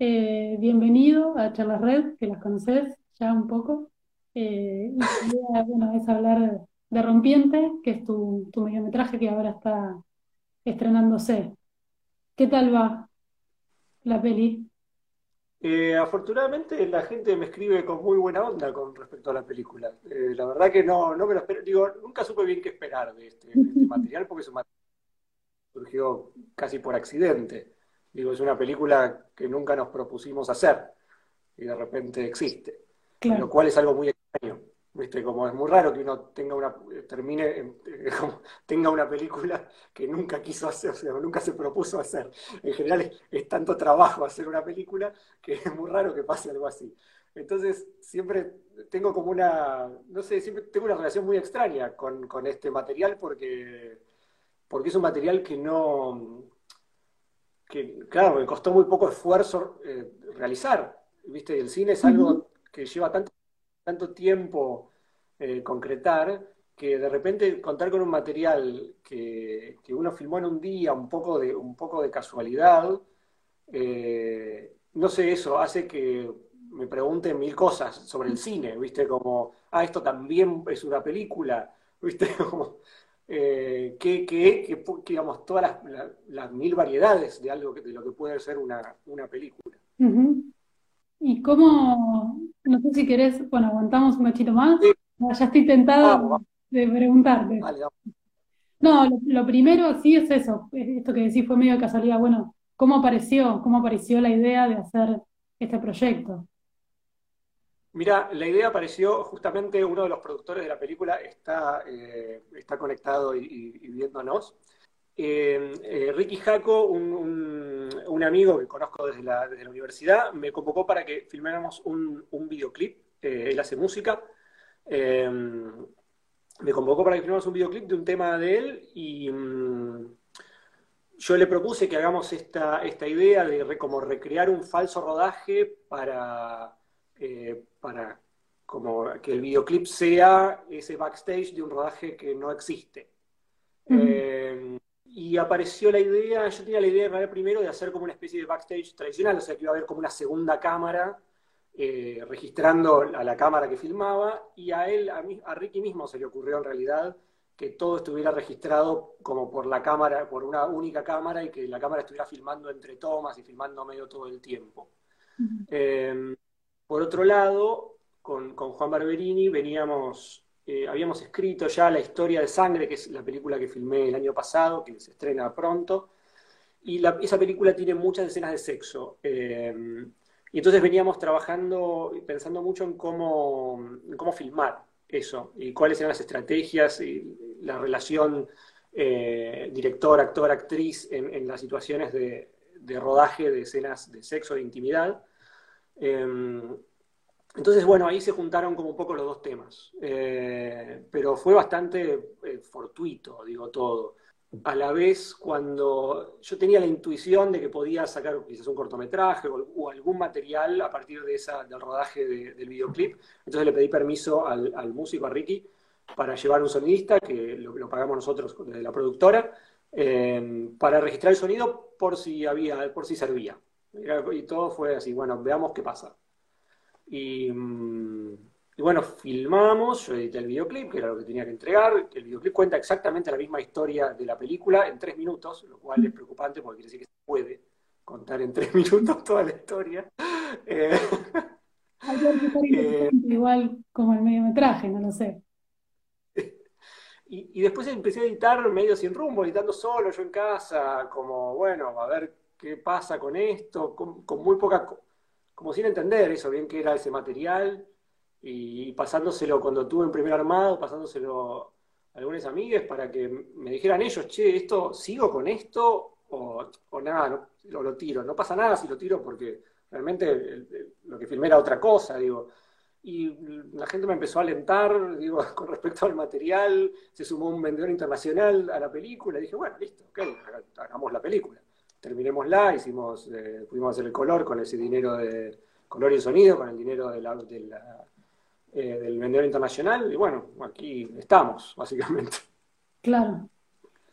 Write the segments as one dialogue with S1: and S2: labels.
S1: Eh, bienvenido a Charlas Red, que las conoces ya un poco. Eh, y bueno, es hablar de Rompiente, que es tu, tu mediometraje que ahora está estrenándose. ¿Qué tal va la peli?
S2: Eh, afortunadamente la gente me escribe con muy buena onda con respecto a la película. Eh, la verdad que no, no me lo espero, digo, nunca supe bien qué esperar de este, de este material porque es un material surgió casi por accidente. Digo, es una película que nunca nos propusimos hacer y de repente existe, lo cual es algo muy extraño. ¿Viste? Como es muy raro que uno tenga una, termine, como tenga una película que nunca quiso hacer, o sea, nunca se propuso hacer. En general es, es tanto trabajo hacer una película que es muy raro que pase algo así. Entonces, siempre tengo como una, no sé, siempre tengo una relación muy extraña con, con este material porque, porque es un material que no, que, claro, me costó muy poco esfuerzo eh, realizar. ¿Viste? El cine es algo que lleva tanto, tanto tiempo eh, concretar que de repente contar con un material que, que uno filmó en un día, un poco de, un poco de casualidad, eh, no sé, eso hace que me pregunten mil cosas sobre el cine, ¿viste? Como, ah, esto también es una película, ¿viste? Como, eh, que, que, que, digamos, todas las, la- las mil variedades de algo que, de lo que puede ser una, una película.
S1: ¿Y cómo, no sé si querés, bueno, aguantamos un cachito más?
S2: Sí,
S1: No, Ya estoy
S2: vamos,
S1: de preguntarte.
S2: vamos.
S1: No, lo, lo primero sí es eso, es esto que decís fue medio de casualidad. Bueno, ¿cómo apareció? ¿Cómo apareció la idea de hacer este proyecto?
S2: Mira, la idea apareció justamente uno de los productores de la película está, eh, está conectado y, viéndonos. Eh, eh, Ricky Jaco, un, un- amigo que conozco desde la, desde la universidad, me convocó para que filmáramos un, un videoclip. Él hace música. Me convocó para que filmáramos un videoclip de un tema de él y mm, yo le propuse que hagamos esta, esta idea de como recrear un falso rodaje para, eh, para como que el videoclip sea ese backstage de un rodaje que no existe. Eh, y apareció la idea, yo tenía la idea primero de hacer como una especie de backstage tradicional, o sea que iba a haber como una segunda cámara eh, registrando a la cámara que filmaba, y a él, a, mí- a Ricky mismo se le ocurrió en realidad que todo estuviera registrado como por la cámara, por una única cámara, y que la cámara estuviera filmando entre tomas y filmando medio todo el tiempo. Eh, por otro lado, con, con Juan Barberini veníamos, eh, habíamos escrito ya La historia de sangre, que es la película que filmé el año pasado, que se estrena pronto, y la- esa película tiene muchas escenas de sexo. eh, y entonces veníamos trabajando y pensando mucho en cómo, cómo filmar eso, y cuáles eran las estrategias y la relación eh, director, actor, actriz en, en las situaciones de, de rodaje de escenas de sexo, de intimidad. Eh, entonces, bueno, ahí se juntaron como un poco los dos temas, Eh, pero fue bastante eh, fortuito, digo todo. A la vez, cuando yo tenía la intuición de que podía sacar quizás un cortometraje o, algún material a partir de esa, del rodaje de- del videoclip, entonces le pedí permiso al, músico, a Ricky, para llevar un sonidista, que lo, lo pagamos nosotros desde la productora, eh, para registrar el sonido por si había, por si servía. Y todo fue así, bueno, veamos qué pasa. Y, mm, y bueno, filmamos, yo edité el videoclip, que era lo que tenía que entregar. El videoclip cuenta exactamente la misma historia de la película en tres minutos, lo cual es preocupante porque quiere decir que se puede contar en tres minutos toda la historia. Eh, eh,
S1: igual como el mediometraje, no lo sé.
S2: y, y después empecé a editar medio sin rumbo, editando solo yo en casa, como bueno, a ver qué pasa con esto, con, muy poca, co- como sin entender eso, bien que era ese material, y, pasándoselo cuando tuve un primer armado, pasándoselo a algunas amigas para que me dijeran ellos, che, esto, ¿sigo con esto? O, o nada, no, lo, lo tiro. No pasa nada si lo tiro porque realmente lo que filmé era otra cosa, digo. Y la gente me empezó a alentar, digo, con respecto al material, se sumó un vendedor internacional a la película, y dije, bueno, listo, ok, hagamos la película. Terminémosla, hicimos, eh, pudimos hacer el color con ese dinero de color y sonido, con el dinero de la, de eh, del vendedor internacional, y bueno, aquí estamos, básicamente.
S1: Claro.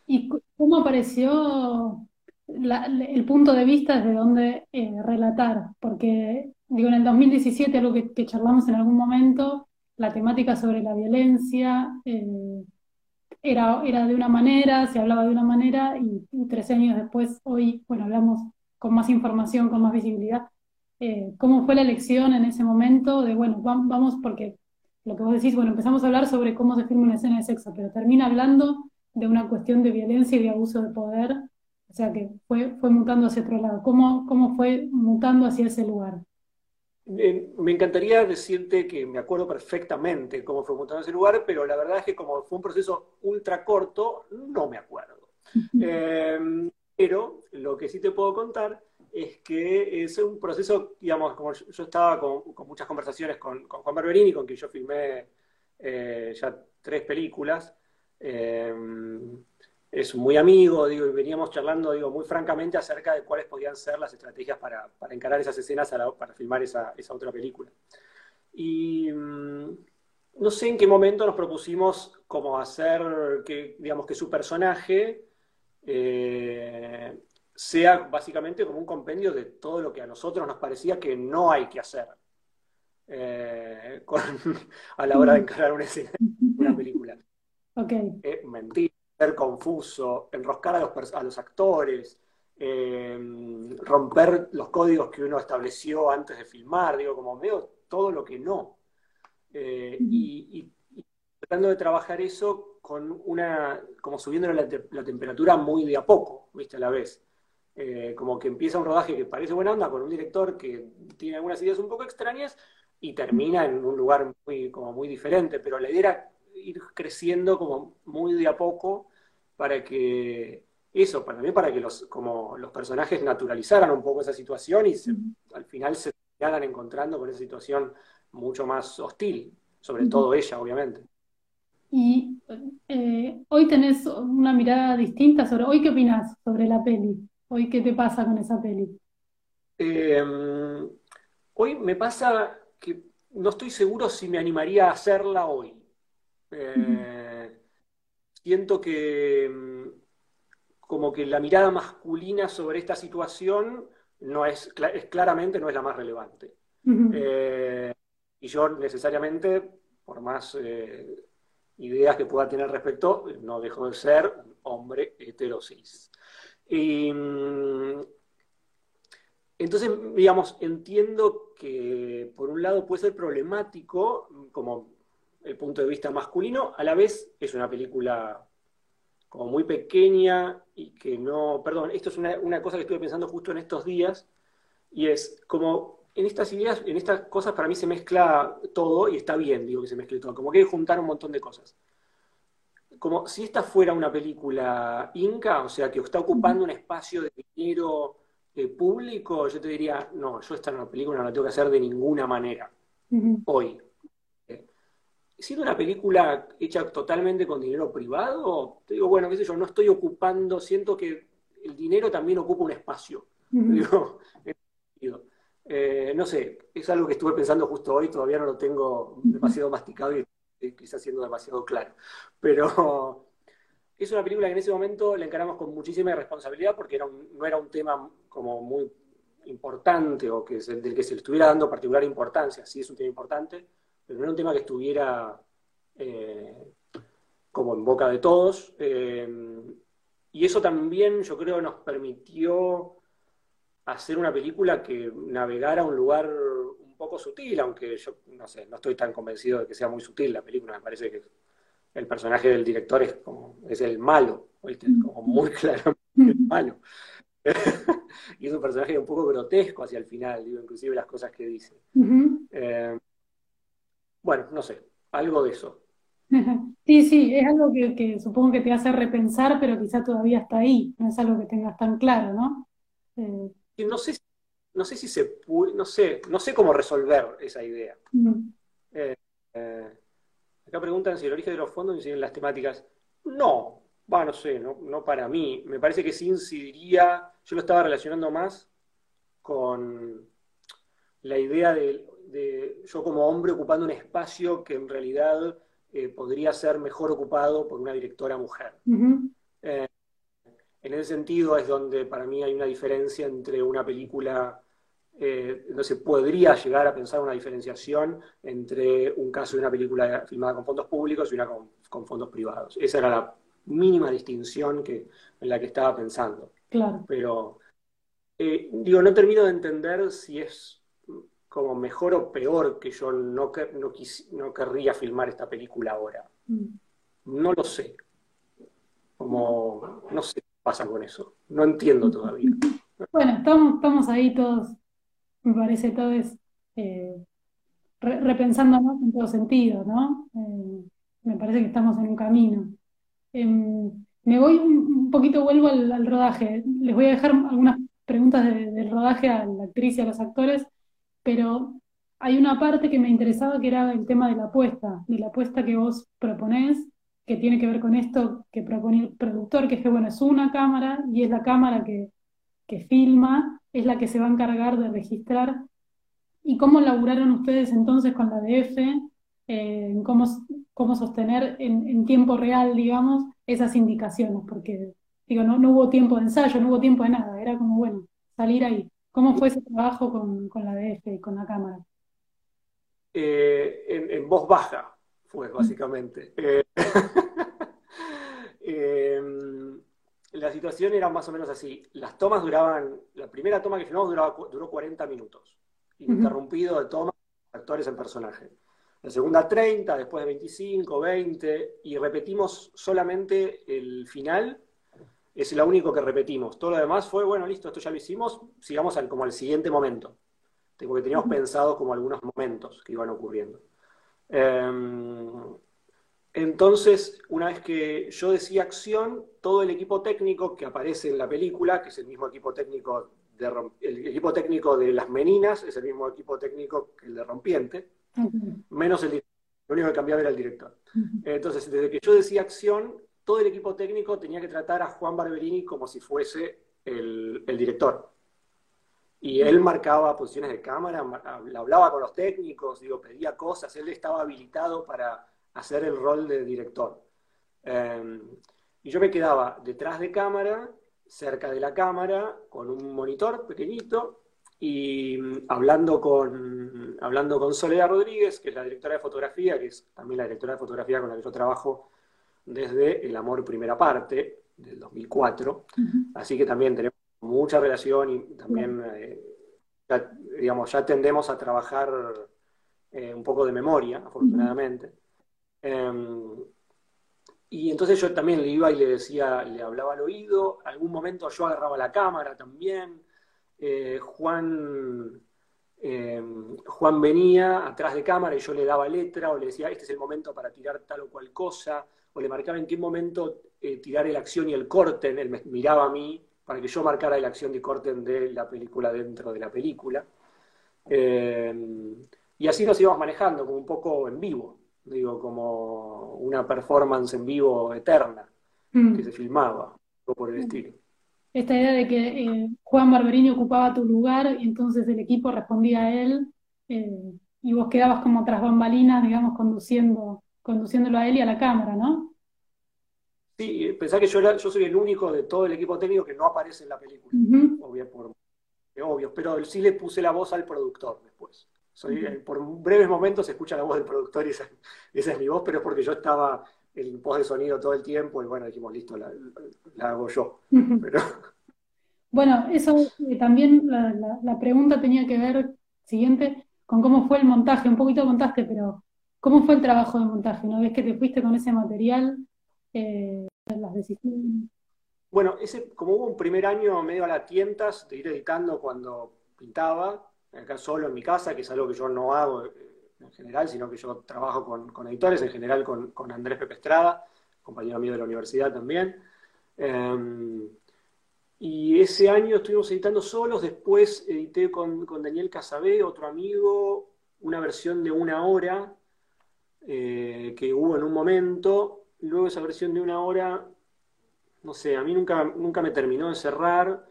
S1: ¿Y cómo apareció? el punto de vista desde donde eh, relatar, porque digo, en el 2017, algo que, que, charlamos en algún momento, la temática sobre la violencia eh, era, era de una manera, se hablaba de una manera, y, y, 13 años después, hoy, bueno, hablamos con más información, con más visibilidad. Eh, ¿Cómo fue la elección en ese momento de, bueno, vamos, porque lo que vos decís, bueno, empezamos a hablar sobre cómo se firma una escena de sexo, pero termina hablando de una cuestión de violencia y de abuso de poder, o sea que fue, fue mutando hacia otro lado. ¿Cómo, cómo fue mutando hacia ese lugar?
S2: Me encantaría decirte que me acuerdo perfectamente cómo fue mutando ese lugar, pero la verdad es que como fue un proceso ultra corto, no me acuerdo. eh, pero lo que sí te puedo contar es que es un proceso, digamos, como yo, estaba con, muchas conversaciones con, Juan Barberini, con quien yo filmé eh, ya tres películas. Eh, es muy amigo, digo, y veníamos charlando, digo, muy francamente acerca de cuáles podían ser las estrategias para, encarar esas escenas para filmar esa, otra película. Y mm, no sé en qué momento nos propusimos como hacer que, digamos, que su personaje eh, sea básicamente como un compendio de todo lo que a nosotros nos parecía que no hay que hacer eh, a la hora de encarar una escena, una película.
S1: Okay.
S2: Eh, mentir ser confuso, enroscar a los, a los actores, eh, romper los códigos que uno estableció antes de filmar, digo, como veo todo lo que no. Eh, y, tratando de trabajar eso con una, como subiendo la, temperatura muy de a poco, viste, a la vez. Eh, como que empieza un rodaje que parece buena onda con un director que tiene algunas ideas un poco extrañas y termina en un lugar muy, como muy diferente, pero la idea era ir creciendo como muy de a poco para que eso, para mí, para que los, como los personajes naturalizaran un poco esa situación y al final se terminaran encontrando con esa situación mucho más hostil, sobre todo ella, obviamente.
S1: Y eh, hoy tenés una mirada distinta sobre, hoy qué opinas sobre la peli, hoy qué te pasa con esa peli.
S2: Em, hoy me pasa que no estoy seguro si me animaría a hacerla hoy. Eh, siento que mm, como que la mirada masculina sobre esta situación no es, es claramente no es la más relevante. Eh, y yo necesariamente, por más eh, ideas que pueda tener respecto, no dejo de ser un hombre heterosis. Y, mm, entonces, digamos, entiendo que por un lado puede ser problemático, como el punto de vista masculino, a la vez es una película como muy pequeña y que no, perdón, esto es una, cosa que estuve pensando justo en estos días, y es como en estas ideas, en estas cosas para mí se mezcla todo y está bien, digo que se mezcle todo, como que hay que juntar un montón de cosas. Como si esta fuera una película inca, o sea, que está ocupando un espacio de dinero eh, público, yo te diría, no, yo esta una película no la tengo que hacer de ninguna manera, hoy siendo una película hecha totalmente con dinero privado, te digo, bueno, qué sé yo, no estoy ocupando, siento que el dinero también ocupa un espacio. Eh, no sé, es algo que estuve pensando justo hoy, todavía no lo tengo demasiado masticado y quizás siendo demasiado claro. Pero es una película que en ese momento la encaramos con muchísima responsabilidad porque era no era un tema como muy importante o que del que se le estuviera dando particular importancia. Sí es un tema importante, pero no era un tema que estuviera eh, como en boca de todos. Eh, y eso también yo creo nos permitió hacer una película que navegara a un lugar un poco sutil, aunque yo no sé, no estoy tan convencido de que sea muy sutil la película, me parece que el personaje del director es como es el malo, como muy claramente el malo. y es un personaje un poco grotesco hacia el final, digo, inclusive las cosas que dice. Bueno, no sé, algo de eso.
S1: Sí, sí, es algo que, supongo que te hace repensar, pero quizá todavía está ahí, no es algo que tengas tan claro, ¿no?
S2: Eh, no sé, no sé si se puede, no sé, no sé cómo resolver esa idea. Eh, eh, acá preguntan si el origen de los fondos inciden en las temáticas. No, va, no sé, no, no para mí. Me parece que sí incidiría, yo lo estaba relacionando más con la idea del yo como hombre ocupando un espacio que en realidad eh, podría ser mejor ocupado por una directora mujer. Eh, en ese sentido es donde para mí hay una diferencia entre una película, eh, no se podría llegar a pensar una diferenciación entre un caso de una película filmada con fondos públicos y una con, fondos privados. Esa era la mínima distinción que, en la que estaba pensando.
S1: Claro.
S2: Pero, digo, no termino de entender si es como mejor o peor que yo no, no, no querría filmar esta película ahora. Mm. No lo sé. Como, no sé qué pasa con eso. No entiendo todavía.
S1: Bueno, estamos, estamos ahí todos, me parece todos eh, repensándonos en todo sentido, ¿no? Eh, me parece que estamos en un camino. Em, me voy un, poquito, vuelvo al, rodaje. Les voy a dejar algunas preguntas del rodaje a la actriz y a los actores pero hay una parte que me interesaba que era el tema de la apuesta, de la apuesta que vos proponés, que tiene que ver con esto que propone el productor, que es que, bueno, es una cámara y es la cámara que, filma, es la que se va a encargar de registrar. ¿Y cómo laburaron ustedes entonces con la DF? Eh, cómo, cómo sostener en, tiempo real, digamos, esas indicaciones, porque digo, no, no hubo tiempo de ensayo, no hubo tiempo de nada, era como, bueno, salir ahí. ¿Cómo fue ese trabajo con, la DF y con la cámara?
S2: Eh, en, voz baja fue, básicamente. Eh, em, la situación era más o menos así. Las tomas duraban, la primera toma que filmamos duró 40 minutos, interrumpido de tomas, actores en personaje. La segunda 30, después de 25, 20, y repetimos solamente el final es lo único que repetimos. Todo lo demás fue, bueno, listo, esto ya lo hicimos, sigamos al, como al siguiente momento. Porque teníamos pensado como algunos momentos que iban ocurriendo. Em, entonces, una vez que yo decía acción, todo el equipo técnico que aparece en la película, que es el mismo equipo técnico de, el equipo técnico de las meninas, es el mismo equipo técnico que el de rompiente, menos el lo único que cambiaba era el director. Entonces, desde que yo decía acción, todo el equipo técnico tenía que tratar a Juan Barberini como si fuese el, director. Y él marcaba posiciones de cámara, hablaba con los técnicos, digo, pedía cosas, él estaba habilitado para hacer el rol de director. Em, y yo me quedaba detrás de cámara, cerca de la cámara, con un monitor pequeñito y mm, hablando con, hablando con Soledad Rodríguez, que es la directora de fotografía, que es también la directora de fotografía con la que yo trabajo desde El Amor Primera Parte, del 2004. Así que también tenemos mucha relación y también, eh, ya, digamos, ya tendemos a trabajar eh, un poco de memoria, afortunadamente. Em, y entonces yo también le iba y le decía, le hablaba al oído, algún momento yo agarraba la cámara también. Eh, Juan, em, Juan venía atrás de cámara y yo le daba letra o le decía, este es el momento para tirar tal o cual cosa o le marcaba en qué momento eh, tirar el acción y el corte, él me miraba a mí para que yo marcara la acción y corte de la película dentro de la película. Eh, y así nos íbamos manejando, como un poco en vivo, digo, como una performance en vivo eterna mm. que se filmaba, o por el estilo.
S1: Esta idea de que eh, Juan Barberini ocupaba tu lugar y entonces el equipo respondía a él y vos quedabas como tras bambalinas, digamos, conduciendo conduciéndolo a él y a la cámara, ¿no?
S2: Sí, pensá que yo, yo soy el único de todo el equipo técnico que no aparece en la película, obvio, por, obvio, pero sí le puse la voz al productor después. Soy, eh, Por breves momentos se escucha la voz del productor y esa, es mi voz, pero es porque yo estaba en voz de sonido todo el tiempo y bueno, dijimos, listo, la, hago yo.
S1: Bueno, eso eh, también la, la, pregunta tenía que ver, siguiente, con cómo fue el montaje. Un poquito contaste, pero ¿Cómo fue el trabajo de montaje? ¿Una vez que te fuiste con ese material? Eh.
S2: Bueno, ese, como hubo un primer año medio a la tientas de ir editando cuando pintaba, acá solo en mi casa, que es algo que yo no hago eh, en general, sino que yo trabajo con, editores, en general con, Andrés Pepe Estrada, compañero mío de la universidad también. Em, y ese año estuvimos editando solos, después edité con, con Daniel Casabé, otro amigo, una versión de una hora eh, que hubo en un momento, luego esa versión de una hora, no sé, a mí nunca, nunca me terminó de cerrar,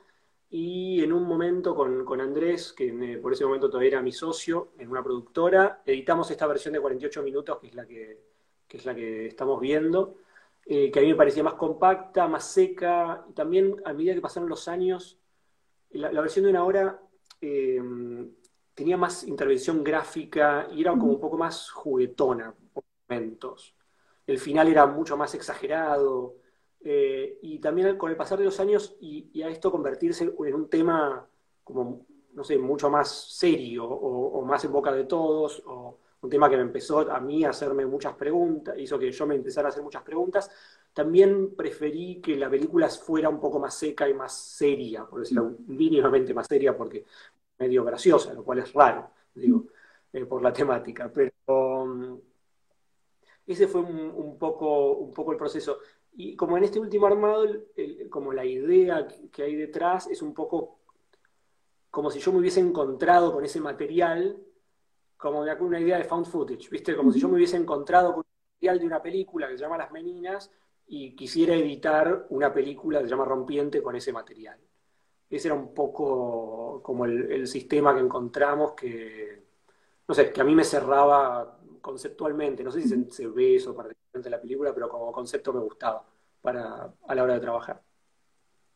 S2: y en un momento con, Andrés, que por ese momento todavía era mi socio en una productora, editamos esta versión de 48 minutos, que es la que, es la que estamos viendo, eh, que a mí me parecía más compacta, más seca, y también a medida que pasaron los años, la, versión de una hora eh, tenía más intervención gráfica y era como un poco más juguetona momentos. El final era mucho más exagerado, eh, y también con el pasar de los años y, a esto convertirse en un tema como, no sé, mucho más serio o, o más en boca de todos, o, un tema que me empezó a mí a hacerme muchas preguntas, hizo que yo me empezara a hacer muchas preguntas. También preferí que la película fuera un poco más seca y más seria, por decirlo mínimamente más seria, porque medio graciosa, lo cual es raro, digo, eh, por la temática. Pero mm, ese fue un, poco, un poco el proceso. Y como en este último armado, como la idea que hay detrás es un poco como si yo me hubiese encontrado con ese material como una idea de found footage, ¿viste? Como si yo me hubiese encontrado con un material de una película que se llama Las Meninas y quisiera editar una película que se llama Rompiente con ese material. Ese era un poco como el, sistema que encontramos que, no sé, que a mí me cerraba conceptualmente. No sé si se, ve eso particularmente en la película, pero como concepto me gustaba para, a la hora de trabajar.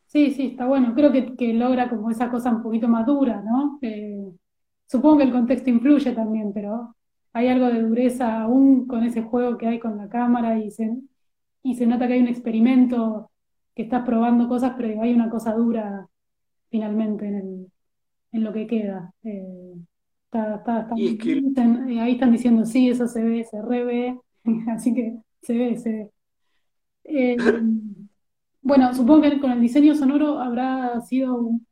S1: Sí, sí, está bueno. Creo que, logra como esa cosa un poquito más dura, ¿no? Eh, Supongo que el contexto influye también, pero hay algo de dureza aún con ese juego que hay con la cámara y se, y se nota que hay un experimento que estás probando cosas, pero hay una cosa dura finalmente en, en lo que queda. Eh, eh, ahí están diciendo, sí, eso se ve, se revé, así que se ve, se ve. Eh, bueno, supongo que con el diseño sonoro habrá sido un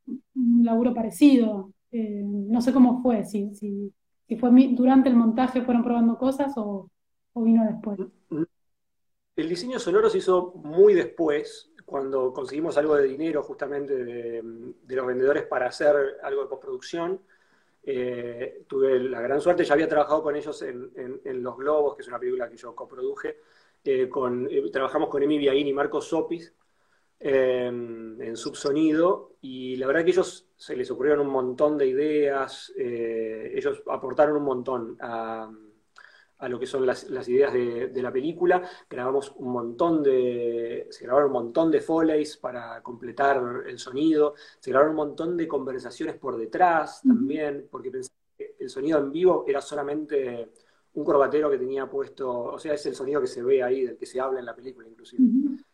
S1: laburo parecido. Eh, no sé cómo fue, si, si, si fue durante el montaje fueron probando cosas o, vino después.
S2: El diseño sonoro se hizo muy después, cuando conseguimos algo de dinero justamente de, los vendedores para hacer algo de postproducción. Eh, tuve la gran suerte, ya había trabajado con ellos en, Los Globos, que es una película que yo coproduje. Eh, con, trabajamos con Emi Biaín y Marcos Sopis, en subsonido y la verdad que ellos se les ocurrieron un montón de ideas, eh, ellos aportaron un montón a, lo que son las, ideas de, la película, grabamos un montón de, se grabaron un montón de foleys para completar el sonido, se grabaron un montón de conversaciones por detrás también, porque pensé que el sonido en vivo era solamente un corbatero que tenía puesto, o sea, es el sonido que se ve ahí, del que se habla en la película inclusive,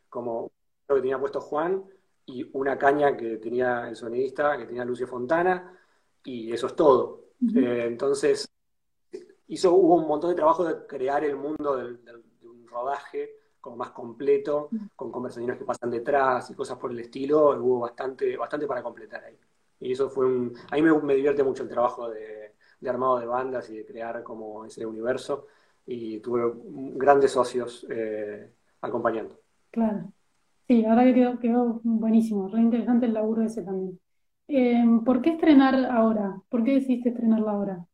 S2: como lo que tenía puesto Juan y una caña que tenía el sonidista, que tenía Lucio Fontana, y eso es todo. Eh, entonces, hizo, hubo un montón de trabajo de crear el mundo de un rodaje como más completo, con conversaciones que pasan detrás y cosas por el estilo, hubo bastante, bastante para completar ahí. Y eso fue un... A mí me, divierte mucho el trabajo de, armado de bandas y de crear como ese universo, y tuve grandes socios eh, acompañando.
S1: Claro. Sí, la verdad que quedó, quedó buenísimo, re interesante el laburo ese también. Em, ¿por qué estrenar ahora? ¿Por qué decidiste estrenarla ahora?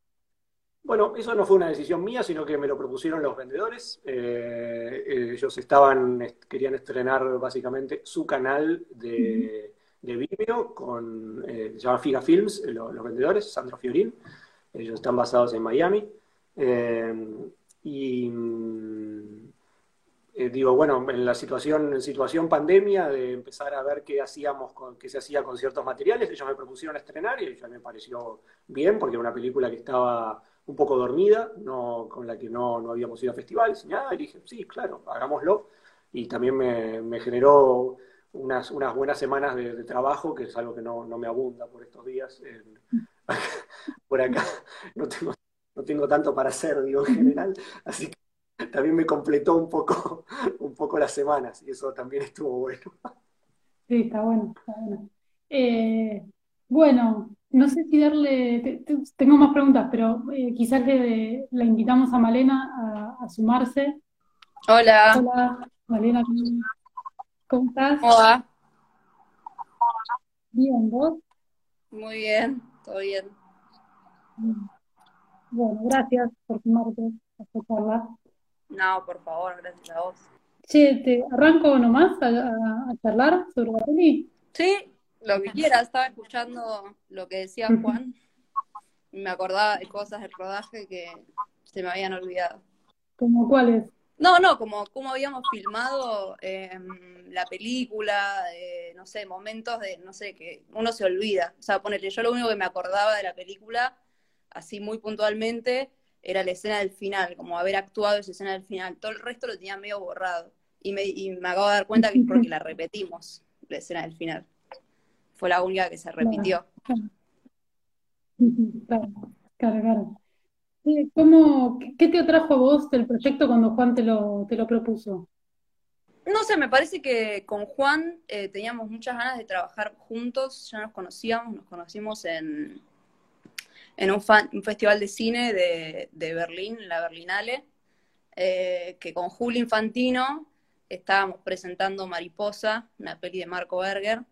S2: Bueno, eso no fue una decisión mía, sino que me lo propusieron los vendedores. Eh, ellos estaban, querían estrenar básicamente su canal de, de Vimeo con, eh, se llama Figa Films, eh, los, vendedores, Sandro Fiorín. Ellos están basados en Miami. y eh, digo, bueno, en la situación, en situación pandemia, de empezar a ver qué hacíamos con, qué se hacía con ciertos materiales, ellos me propusieron estrenar y ya me pareció bien, porque era una película que estaba un poco dormida, no, con la que no, no habíamos ido a festivales, y nada, y dije, sí, claro, hagámoslo. Y también me, generó unas, unas buenas semanas de, trabajo, que es algo que no, me abunda por estos días. por acá no tengo, no tengo tanto para hacer, digo, en general, así que también me completó un poco, un poco las semanas y eso también estuvo bueno.
S1: Sí, está bueno, está bueno. Eh, bueno, no sé si darle, tengo más preguntas, pero eh, quizás le, la invitamos a Malena a, sumarse.
S3: Hola.
S1: Hola, Malena, ¿cómo estás?
S3: Hola.
S1: Bien, ¿vos?
S3: Muy bien, todo bien.
S1: Bueno, gracias por sumarte a esta charla.
S3: No, por favor, gracias a vos.
S1: Che, ¿te arranco nomás a, charlar sobre la peli?
S3: Sí, lo que quieras. Estaba escuchando lo que decía Juan y me acordaba de cosas del rodaje que se me habían olvidado.
S1: ¿Cómo cuáles?
S3: No, no, como, como habíamos filmado em, la película, eh, no sé, momentos de, no sé, que uno se olvida. O sea, ponele, yo lo único que me acordaba de la película, así muy puntualmente, era la escena del final, como haber actuado esa escena del final. Todo el resto lo tenía medio borrado. Y me, y me acabo de dar cuenta que es porque la repetimos, la escena del final. Fue la única que se repitió.
S1: Claro, claro, claro. ¿Cómo, qué te atrajo a vos del proyecto cuando Juan te lo, te lo propuso?
S3: No sé, me parece que con Juan eh, teníamos muchas ganas de trabajar juntos, ya nos conocíamos, nos conocimos en, en un, un festival de cine de, de, Berlín, la Berlinale, eh, que con Julio Infantino estábamos presentando Mariposa, una peli de Marco Berger,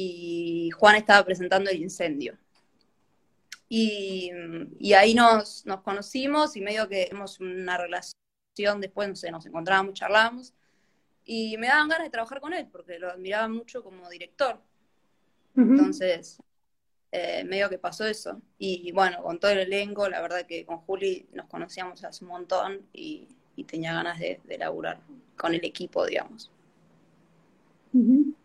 S3: y Juan estaba presentando El Incendio. Y, ahí nos, nos, conocimos y medio que hemos una relación, después, no sé, nos encontrábamos, charlábamos, y me daban ganas de trabajar con él, porque lo admiraba mucho como director. Entonces, eh, medio que pasó eso. Y, bueno, con todo el elenco, la verdad que con Juli nos conocíamos hace un montón y, tenía ganas de, de, laburar con el equipo, digamos.
S1: ¿Y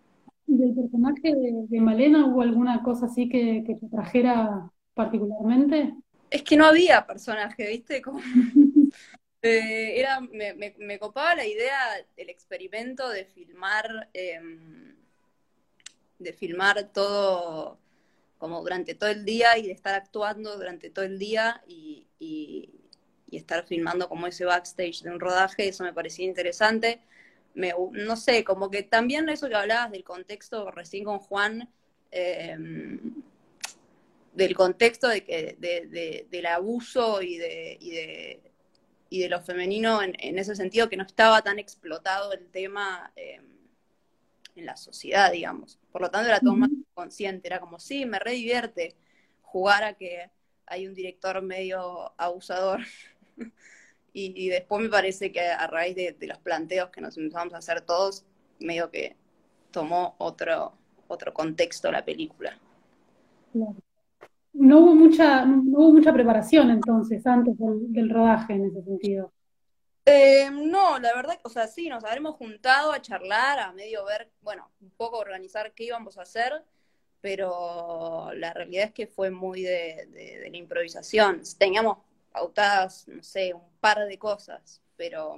S1: del personaje de, Malena hubo alguna cosa así que, te trajera particularmente?
S3: Es que no había personaje, ¿viste? Como, eh, era, me, me, copaba la idea del experimento de filmar, em, de filmar todo como durante todo el día y de estar actuando durante todo el día y, y, estar filmando como ese backstage de un rodaje, eso me parecía interesante. Me, no sé, como que también eso que hablabas del contexto recién con Juan, eh, del contexto de que, de, del abuso y de, y de, y de lo femenino en, ese sentido, que no estaba tan explotado el tema eh, en la sociedad, digamos. Por lo tanto, era todo más consciente, era como, sí, me re divierte jugar a que hay un director medio abusador. y, después me parece que a raíz de, los planteos que nos empezamos a hacer todos, medio que tomó otro, otro contexto la película.
S1: No hubo mucha, no hubo mucha preparación entonces antes del, rodaje en ese sentido.
S3: Eh, no, la verdad, o sea, sí, nos habremos juntado a charlar, a medio ver, bueno, un poco organizar qué íbamos a hacer, pero la realidad es que fue muy de, la improvisación. Teníamos pautadas, no sé, un par de cosas, pero,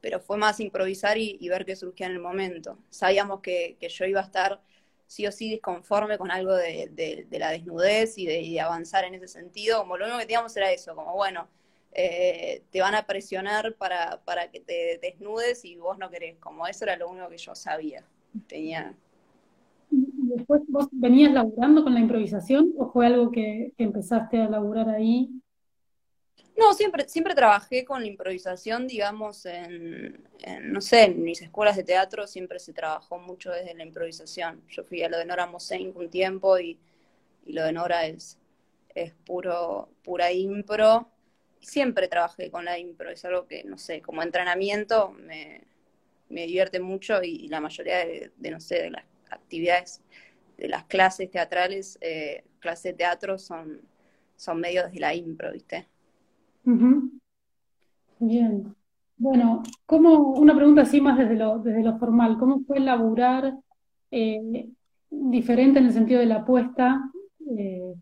S3: pero fue más improvisar y, ver qué surgía en el momento. Sabíamos que, que yo iba a estar sí o sí disconforme con algo de, la desnudez y de, avanzar en ese sentido, como lo único que teníamos era eso, como bueno, eh, te van a presionar para, para que te desnudes y vos no querés, como eso era lo único que yo sabía, tenía...
S1: ¿Y después vos venías laburando con la improvisación o fue algo que, empezaste a laburar ahí
S3: no, siempre, siempre trabajé con la improvisación, digamos, en, no sé, en mis escuelas de teatro siempre se trabajó mucho desde la improvisación. Yo fui a lo de Nora Mosenk un tiempo y, lo de Nora es, es puro, pura impro. Siempre trabajé con la impro, es algo que, no sé, como entrenamiento me, divierte mucho y, la mayoría de, no sé, de las actividades, de las clases teatrales, eh, clases de teatro son, son medios de la impro, ¿viste?
S1: Bien. Bueno, una pregunta así más desde lo, desde lo formal, ¿cómo fue laburar eh, diferente en el sentido de la apuesta? Eh,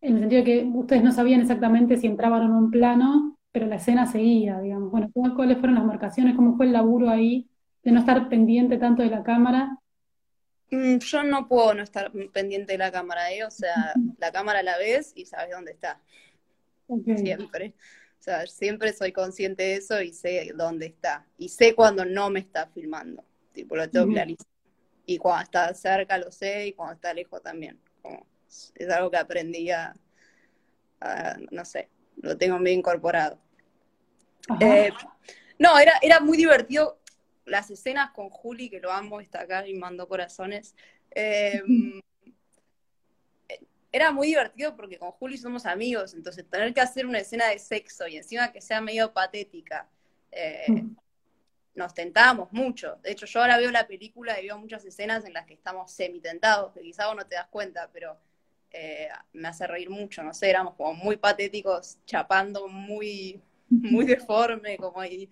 S1: en el sentido de que ustedes no sabían exactamente si entraban en un plano, pero la escena seguía, digamos. Bueno, ¿cuáles fueron las marcaciones? ¿Cómo fue el laburo ahí de no estar pendiente tanto de la cámara?
S3: Mm, yo no puedo no estar pendiente de la cámara, ¿eh? O sea, la cámara la ves y sabes dónde está. Siempre. O sea, siempre soy consciente de eso y sé dónde está. Y sé cuando no me está filmando. Tipo, lo tengo clarísimo. Y cuando está cerca lo sé y cuando está lejos también. es algo que aprendí a, no sé, lo tengo bien incorporado. Eh, no, era, era muy divertido las escenas con Juli, que lo amo, está acá y mando corazones. Eh, era muy divertido porque con Juli somos amigos, entonces tener que hacer una escena de sexo y encima que sea medio patética, eh, mm. nos tentábamos mucho. De hecho, yo ahora veo la película y veo muchas escenas en las que estamos semi-tentados, que quizá vos no te das cuenta, pero eh, me hace reír mucho, no sé, éramos como muy patéticos, chapando muy, muy deforme, como y,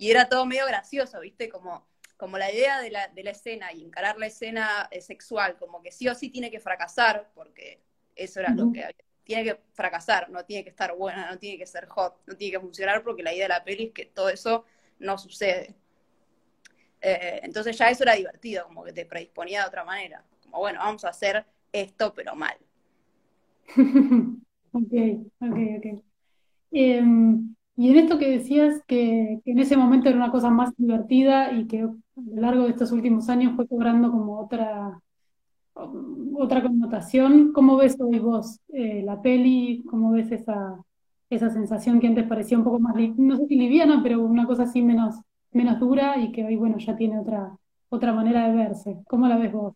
S3: y era todo medio gracioso, ¿viste? Como, como la idea de la, de la escena y encarar la escena eh, sexual, como que sí o sí tiene que fracasar, porque eso era lo que había. Tiene que fracasar, no tiene que estar buena, no tiene que ser hot, no tiene que funcionar, porque la idea de la peli es que todo eso no sucede. Eh, entonces ya eso era divertido, como que te predisponía de otra manera. Como, bueno, vamos a hacer esto, pero mal.
S1: ok, ok, ok. Em, y en esto que decías que, en ese momento era una cosa más divertida y que a lo largo de estos últimos años fue cobrando como otra, otra connotación, ¿cómo ves hoy vos eh, la peli? ¿Cómo ves esa, esa sensación que antes parecía un poco más, no sé si liviana, pero una cosa así menos, menos dura y que hoy, bueno, ya tiene otra, otra manera de verse? ¿Cómo la ves vos?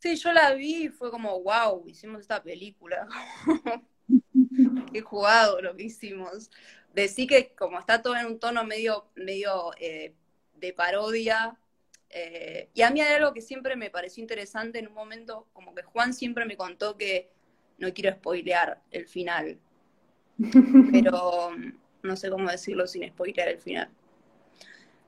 S3: Sí, yo la vi y fue como, wow, hicimos esta película. Qué jugado lo que hicimos. Decí que como está todo en un tono medio, medio eh, de parodia, eh, y a mí hay algo que siempre me pareció interesante en un momento, como que Juan siempre me contó que no quiero spoilear el final, pero no sé cómo decirlo sin spoilear el final.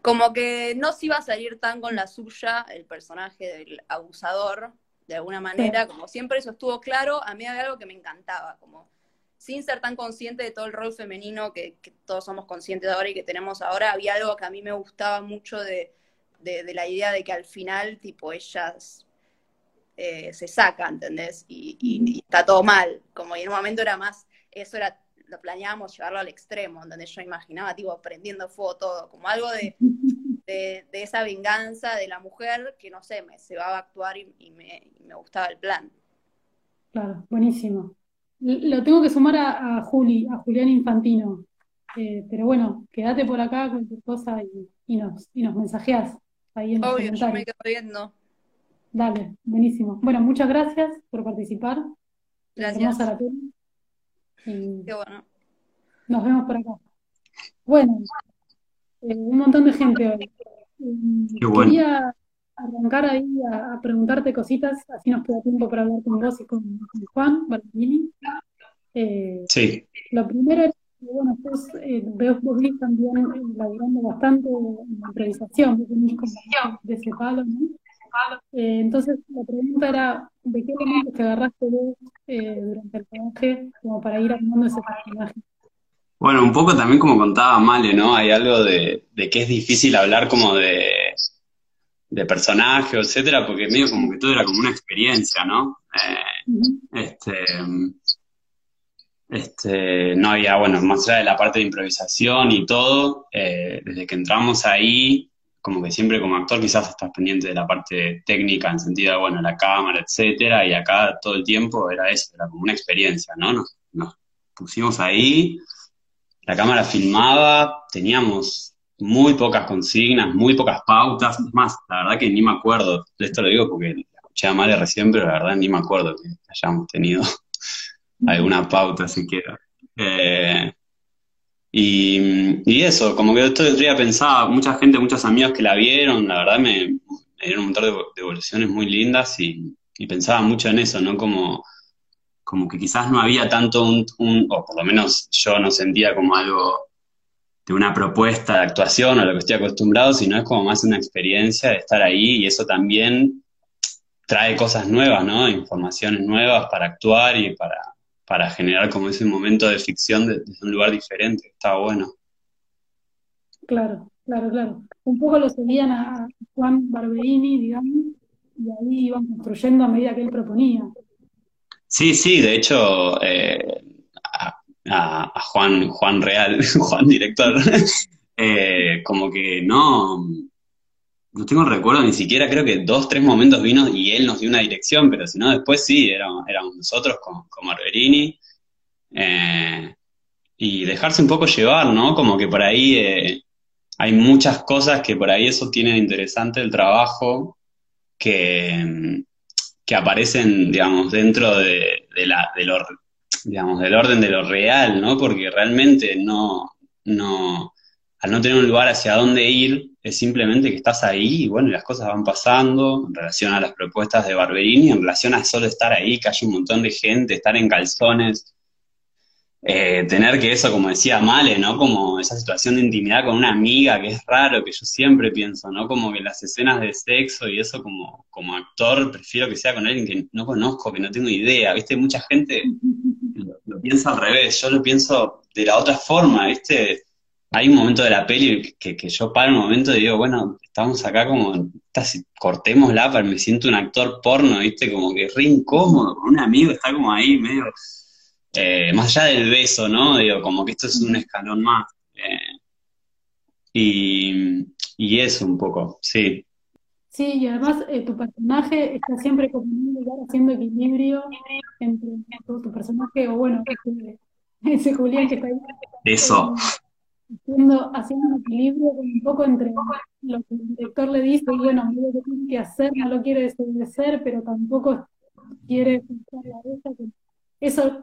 S3: Como que no se iba a salir tan con la suya el personaje del abusador, de alguna manera, como siempre eso estuvo claro, a mí había algo que me encantaba, como sin ser tan consciente de todo el rol femenino que, todos somos conscientes de ahora y que tenemos ahora, había algo que a mí me gustaba mucho de, la idea de que al final, tipo, ellas eh, se sacan, ¿entendés? Y, está todo mal, como y en un momento era más, eso era, lo planeábamos llevarlo al extremo, donde yo imaginaba, tipo, prendiendo fuego todo, como algo de, de, esa venganza de la mujer que, no sé, me se va a actuar y, me, gustaba el plan.
S1: Claro, buenísimo. Lo tengo que sumar a, Juli, a Julián Infantino. Eh, pero bueno, quédate por acá, cualquier cosa y, nos, y nos mensajeás ahí en los
S3: Obvio, yo me quedo viendo.
S1: Dale, buenísimo. Bueno, muchas gracias por participar.
S3: Gracias.
S1: A la
S3: Qué bueno.
S1: Nos vemos por acá. Bueno, eh, un montón de gente hoy. Quería arrancar ahí a, preguntarte cositas, así nos queda tiempo para hablar con vos y con, Juan Barbini.
S4: Eh, sí.
S1: Lo primero es que, bueno, vos, eh, veo vos también eh, laburando bastante en la improvisación, vos venís de ese palo, ¿no? Eh, entonces, la pregunta era, ¿de qué elementos te agarraste vos durante el trabajo como para ir armando ese personaje?
S4: Bueno, un poco también como contaba Male, ¿no? Hay algo de, que es difícil hablar como de, de personaje, etcétera, porque medio como que todo era como una experiencia, ¿no? Eh, este, este, no había, bueno, más allá de la parte de improvisación y todo, eh, desde que entramos ahí, como que siempre como actor quizás estás pendiente de la parte técnica en sentido de, bueno, la cámara, etcétera, y acá todo el tiempo era eso, era como una experiencia, ¿no? nos pusimos ahí la cámara filmaba, teníamos muy pocas consignas, muy pocas pautas, más, la verdad que ni me acuerdo, esto lo digo porque escuché a Male recién, pero la verdad ni me acuerdo que hayamos tenido alguna pauta siquiera. Eh, y, eso, como que esto día pensaba, mucha gente, muchos amigos que la vieron, la verdad me, dieron un montón de devoluciones muy lindas y, y pensaba mucho en eso, ¿no? Como como que quizás no había tanto un, o por lo menos yo no sentía como algo de una propuesta de actuación o lo que estoy acostumbrado, sino es como más una experiencia de estar ahí y eso también trae cosas nuevas, ¿no? Informaciones nuevas para actuar y para, para generar como ese momento de ficción desde un lugar diferente, está bueno.
S1: Claro, claro, claro. Un poco lo seguían a Juan Barberini, digamos, y ahí iban construyendo a medida que él proponía.
S4: Sí, sí, de hecho, eh, a, Juan, Juan Real, Juan director, eh, como que no, no tengo recuerdo ni siquiera, creo que dos, tres momentos vino y él nos dio una dirección, pero si no, después sí, éramos, nosotros con, con Marberini. Eh, y dejarse un poco llevar, ¿no? Como que por ahí hay muchas cosas que por ahí eso tiene de interesante el trabajo, que, que aparecen, digamos, dentro de, la, digamos, del orden de lo real, ¿no? Porque realmente no, no, al no tener un lugar hacia dónde ir, es simplemente que estás ahí y bueno, las cosas van pasando en relación a las propuestas de Barberini, en relación a solo estar ahí, que hay un montón de gente, estar en calzones eh, tener que eso, como decía Male, ¿no? Como esa situación de intimidad con una amiga, que es raro, que yo siempre pienso, ¿no? Como que las escenas de sexo y eso como, como actor, prefiero que sea con alguien que no conozco, que no tengo idea, ¿viste? Mucha gente lo, piensa al revés, yo lo pienso de la otra forma, ¿viste? Hay un momento de la peli que, que yo paro un momento y digo, bueno, estamos acá como, cortémosla, para me siento un actor porno, ¿viste? Como que re incómodo, con un amigo está como ahí medio eh, más allá del beso, ¿no? Digo, como que esto es un escalón más. Eh, y, y, eso un poco, sí.
S1: Sí, y además eh, tu personaje está siempre como en un lugar haciendo equilibrio entre tu, personaje, o bueno, ese, Julián que está ahí.
S4: Eso.
S1: Haciendo, haciendo un equilibrio un poco entre lo que el director le dice, y bueno, lo que tiene que hacer, no lo quiere desobedecer, pero tampoco quiere la Eso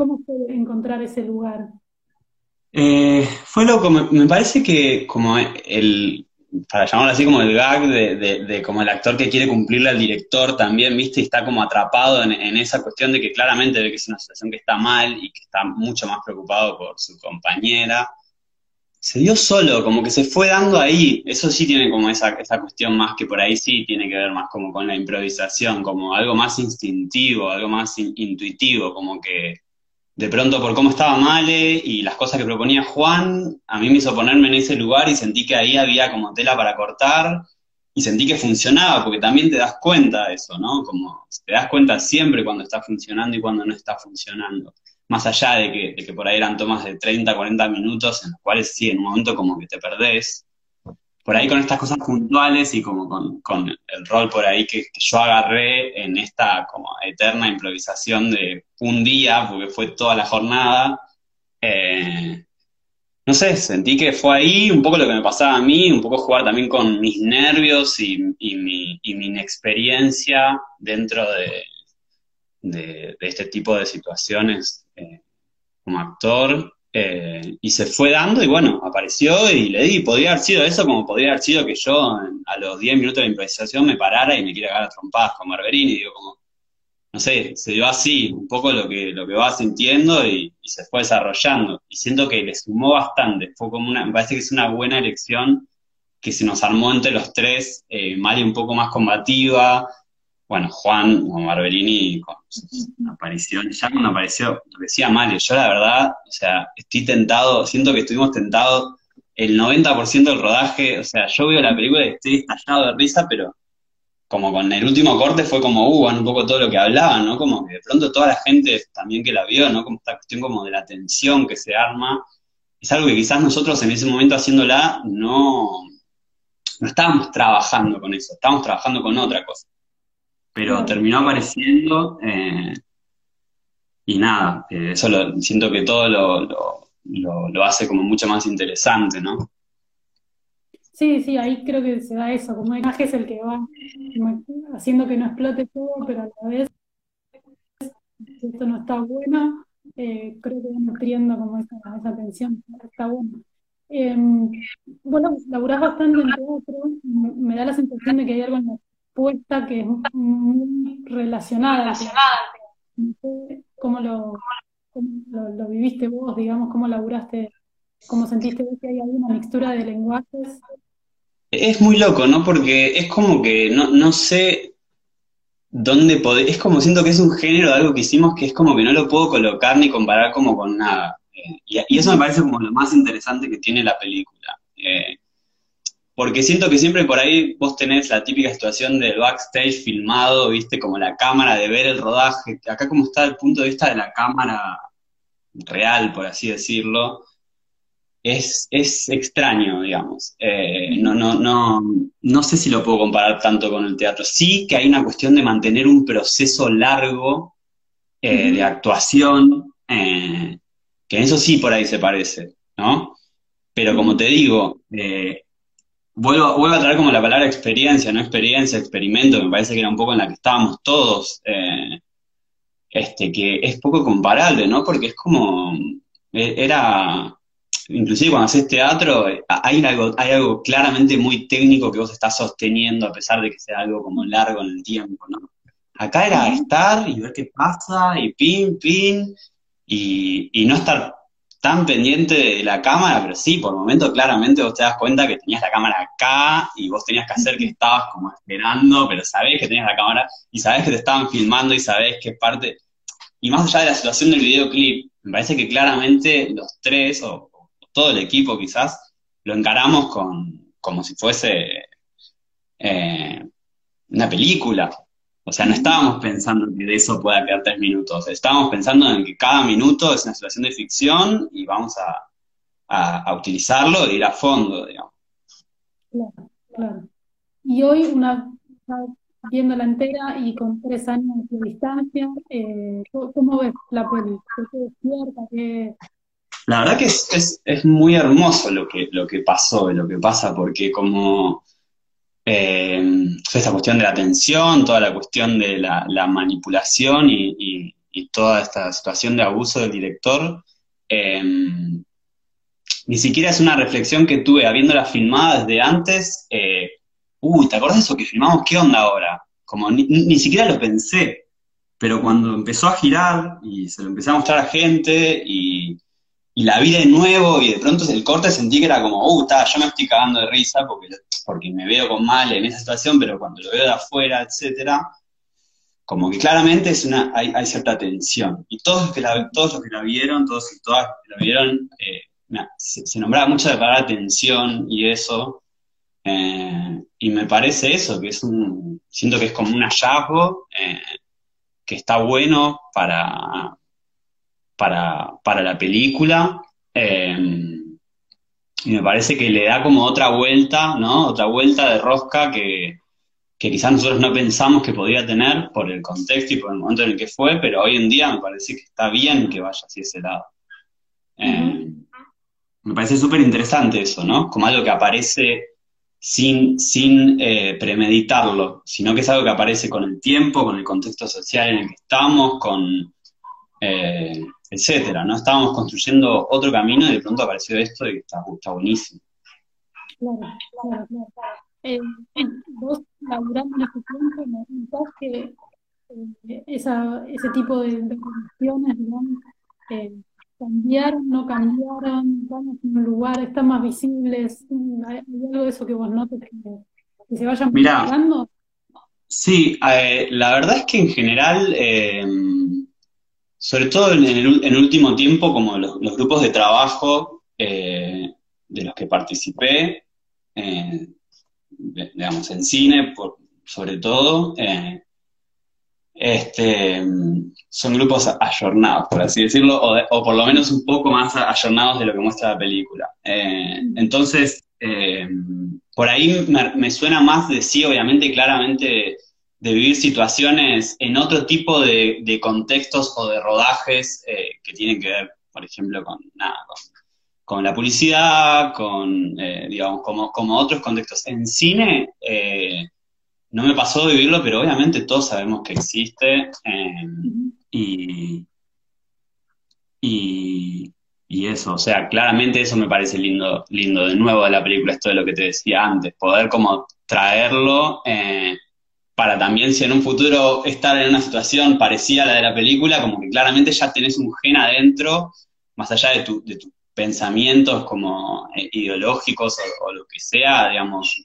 S1: ¿Cómo fue encontrar ese lugar?
S4: Eh, fue loco, me, parece que como el, para llamarlo así, como el gag de, como el actor que quiere cumplirle al director también, viste, y está como atrapado en, esa cuestión de que claramente ve que es una situación que está mal y que está mucho más preocupado por su compañera. Se dio solo, como que se fue dando ahí. Eso sí tiene como esa, esa cuestión más que por ahí sí tiene que ver más como con la improvisación, como algo más instintivo, algo más intuitivo, como que de pronto por cómo estaba Male y las cosas que proponía Juan, a mí me hizo ponerme en ese lugar y sentí que ahí había como tela para cortar y sentí que funcionaba, porque también te das cuenta de eso, ¿no? Como te das cuenta siempre cuando está funcionando y cuando no está funcionando. Más allá de que, de que por ahí eran tomas de 30, 40 minutos, en los cuales sí, en un momento como que te perdés, por ahí con estas cosas puntuales y como con, el rol por ahí que, yo agarré en esta como eterna improvisación de un día, porque fue toda la jornada, eh, no sé, sentí que fue ahí un poco lo que me pasaba a mí, un poco jugar también con mis nervios y, mi, inexperiencia dentro de, este tipo de situaciones eh, como actor. Eh, y se fue dando y bueno, apareció y le di, podría haber sido eso como podría haber sido que yo a los 10 minutos de improvisación me parara y me quiera agarrar trompadas con Marberini, digo como, no sé, se dio así, un poco lo que, lo que va sintiendo y, se fue desarrollando. Y siento que le sumó bastante, fue como una, me parece que es una buena elección que se nos armó entre los tres, eh, Mali un poco más combativa, bueno, Juan o Marberini con sus apariciones, ya cuando apareció, lo decía mal, yo la verdad, o sea, estoy tentado, siento que estuvimos tentados el 90% del rodaje, o sea, yo veo la película y estoy estallado de risa, pero como con el último corte fue como, uh, un poco todo lo que hablaban, ¿no? Como que de pronto toda la gente también que la vio, ¿no? Como esta cuestión como de la tensión que se arma, es algo que quizás nosotros en ese momento haciéndola no, no estábamos trabajando con eso, estábamos trabajando con otra cosa pero terminó apareciendo eh, y nada, eh, eso lo, siento que todo lo, hace como mucho más interesante, ¿no?
S1: Sí, sí, ahí creo que se da eso, como el es el que va haciendo que no explote todo, pero a la vez esto no está bueno, eh, creo que va nutriendo como esa, esa tensión, está bueno. Em, bueno, laburás bastante en teatro, me da la sensación de que hay algo en la puesta que es muy relacionada. ¿Cómo lo, lo, viviste vos, digamos, cómo laburaste, cómo sentiste que hay alguna mixtura de lenguajes?
S4: Es muy loco, ¿no? Porque es como que no, no sé dónde poder, es como siento que es un género de algo que hicimos que es como que no lo puedo colocar ni comparar como con nada. Eh, y, eso me parece como lo más interesante que tiene la película. Eh, porque siento que siempre por ahí vos tenés la típica situación del backstage filmado, viste, como la cámara de ver el rodaje, acá como está el punto de vista de la cámara real, por así decirlo, es, es extraño, digamos. Eh, no, no, no, no sé si lo puedo comparar tanto con el teatro. Sí que hay una cuestión de mantener un proceso largo eh, de actuación, eh, que en eso sí por ahí se parece, ¿no? Pero como te digo, vuelvo, vuelvo a traer como la palabra experiencia, no experiencia, experimento, me parece que era un poco en la que estábamos todos, este, que es poco comparable, ¿no? Porque es como, era, inclusive cuando haces teatro, eh, hay algo, hay algo claramente muy técnico que vos estás sosteniendo, a pesar de que sea algo como largo en el tiempo, ¿no? Acá era estar y ver qué pasa, y pin, pin, y, y no estar tan pendiente de la cámara, pero sí, por momento claramente vos te das cuenta que tenías la cámara acá y vos tenías que hacer que estabas como esperando, pero sabés que tenías la cámara y sabés que te estaban filmando y sabés que parte... Y más allá de la situación del videoclip, me parece que claramente los tres, o, todo el equipo quizás, lo encaramos con, como si fuese eh, una película. O sea, no estábamos pensando que de eso pueda quedar tres minutos. Estábamos pensando en que cada minuto es una situación de ficción y vamos a, utilizarlo e ir a fondo, digamos.
S1: Claro, claro. Y hoy, una viéndola entera y con tres años de distancia, eh, ¿cómo ves la película? ¿Qué despierta?
S4: La verdad que es, es, muy hermoso lo que, lo que pasó y lo que pasa, porque como eh, esta cuestión de la atención, toda la cuestión de la, manipulación y, toda esta situación de abuso del director, eh, ni siquiera es una reflexión que tuve habiéndola filmada desde antes. Eh, uy, ¿te acuerdas de eso que filmamos? ¿Qué onda ahora? Como ni, ni, siquiera lo pensé, pero cuando empezó a girar y se lo empecé a mostrar a gente y, y la vi de nuevo y de pronto el corte sentí que era como, uh, está, yo me estoy cagando de risa porque, porque me veo con mal en esa situación, pero cuando lo veo de afuera, etcétera, como que claramente es una, hay, cierta tensión. Y todos los que la, todos los que la vieron, todos y todas que la vieron, eh, se, nombraba mucho de palabra tensión y eso, eh, y me parece eso, que es un, siento que es como un hallazgo eh, que está bueno para, para, la película. Em, y me parece que le da como otra vuelta, ¿no? Otra vuelta de rosca que, quizás nosotros no pensamos que podría tener por el contexto y por el momento en el que fue, pero hoy en día me parece que está bien que vaya hacia ese lado. Em, me parece súper interesante eso, ¿no? Como algo que aparece sin, sin eh, premeditarlo, sino que es algo que aparece con el tiempo, con el contexto social en el que estamos, con, eh, etcétera, ¿no? Estábamos construyendo otro camino y de pronto apareció esto y está, buenísimo.
S1: Claro, claro, claro. Eh, vos laburando en este tiempo, me contás que eh, esa, ese tipo de, de condiciones, digamos, eh, cambiaron, no cambiaron, vamos en un lugar, están más visibles, hay, algo de eso que vos notes que, se vayan
S4: mejorando. Sí, eh, la verdad es que en general eh, sobre todo en el, último tiempo, como los, grupos de trabajo eh, de los que participé, eh, digamos, en cine, sobre todo, eh, este, son grupos ayornados, por así decirlo, o, por lo menos un poco más ayornados de lo que muestra la película. entonces, por ahí me, me, suena más de sí, obviamente, claramente de vivir situaciones en otro tipo de, contextos o de rodajes eh, que tienen que ver, por ejemplo, con, con, la publicidad, con, eh, digamos, como, como otros contextos. En cine eh, no me pasó de vivirlo, pero obviamente todos sabemos que existe y, y, y, eso, o sea, claramente eso me parece lindo, lindo de nuevo de la película, esto de lo que te decía antes, poder como traerlo para también si en un futuro estar en una situación parecida a la de la película, como que claramente ya tenés un gen adentro, más allá de, tu, de tus pensamientos como eh, ideológicos o, lo que sea, digamos,